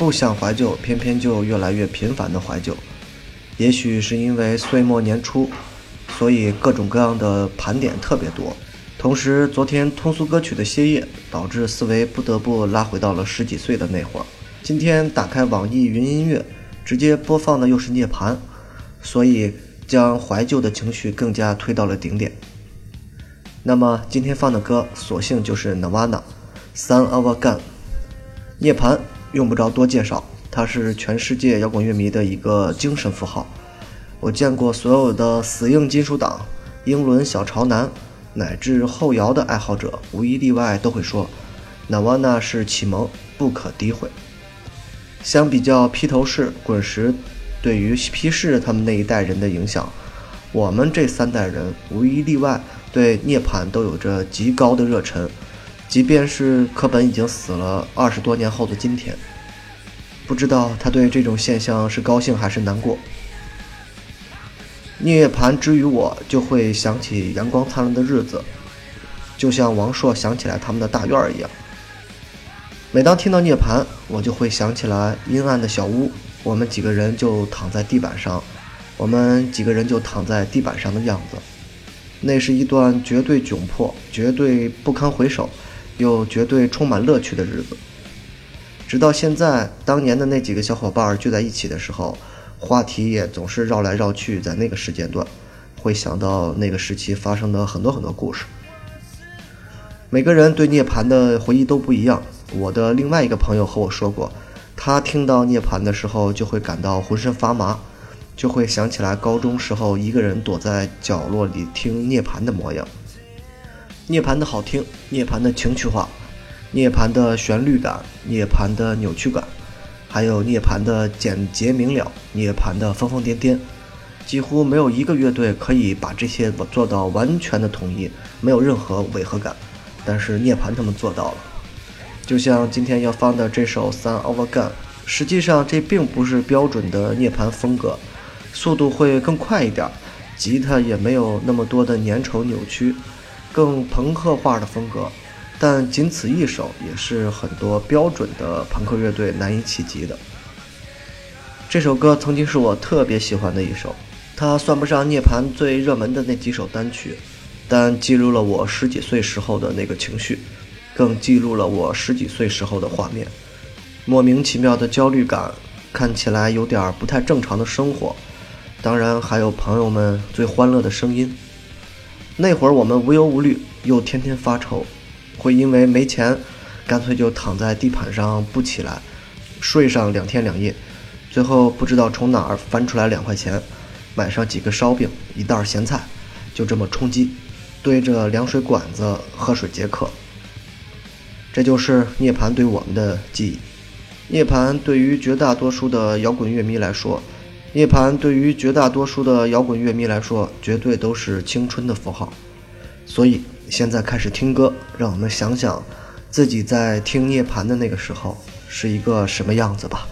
不想怀旧，偏偏就越来越频繁的怀旧。也许是因为岁末年初，所以各种各样的盘点特别多。同时，昨天通俗歌曲的歇业，导致思维不得不拉回到了十几岁的那会儿。今天打开网易云音乐，直接播放的又是涅槃，所以将怀旧的情绪更加推到了顶点。那么今天放的歌，索性就是 Nirvana，《Son of a Gun》。涅槃用不着多介绍，它是全世界摇滚乐迷的一个精神符号。我见过所有的死硬金属党、英伦小潮男，乃至后摇的爱好者，无一例外都会说，Nirvana 是启蒙，不可诋毁。相比较披头士、滚石对于披士他们那一代人的影响，我们这三代人无一例外对涅槃都有着极高的热忱。即便是柯本已经死了二十多年后的今天，不知道他对这种现象是高兴还是难过。涅槃之于我，就会想起阳光灿烂的日子，就像王朔想起来他们的大院儿一样。每当听到涅槃，我就会想起来阴暗的小屋，我们几个人就躺在地板上，我们几个人就躺在地板上的样子，那是一段绝对窘迫、绝对不堪回首。又绝对充满乐趣的日子，直到现在，当年的那几个小伙伴聚在一起的时候，话题也总是绕来绕去，在那个时间段，会想到那个时期发生的很多很多故事。每个人对涅槃的回忆都不一样。我的另外一个朋友和我说过，他听到涅槃的时候就会感到浑身发麻，就会想起来高中时候一个人躲在角落里听涅槃的模样。涅槃的好听，涅槃的情绪化，涅槃的旋律感，涅槃的扭曲感，还有涅槃的简洁明了，涅槃的疯疯癫癫，几乎没有一个乐队可以把这些做到完全的统一，没有任何违和感。但是涅槃他们做到了。就像今天要放的这首《Sun of a Gun》，实际上这并不是标准的涅槃风格，速度会更快一点，吉他也没有那么多的粘稠扭曲。更朋克化的风格，但仅此一首也是很多标准的朋克乐队难以企及的。这首歌曾经是我特别喜欢的一首，它算不上涅槃最热门的那几首单曲，但记录了我十几岁时候的那个情绪，更记录了我十几岁时候的画面。莫名其妙的焦虑感，看起来有点不太正常的生活，当然还有朋友们最欢乐的声音。那会儿我们无忧无虑，又天天发愁，会因为没钱，干脆就躺在地板上不起来，睡上两天两夜，最后不知道从哪儿翻出来两块钱，买上几个烧饼，一袋咸菜，就这么充饥，对着凉水管子喝水解渴。这就是涅槃对我们的记忆。涅槃对于绝大多数的摇滚乐迷来说。涅槃对于绝大多数的摇滚乐迷来说，绝对都是青春的符号。所以现在开始听歌，让我们想想自己在听涅槃的那个时候是一个什么样子吧。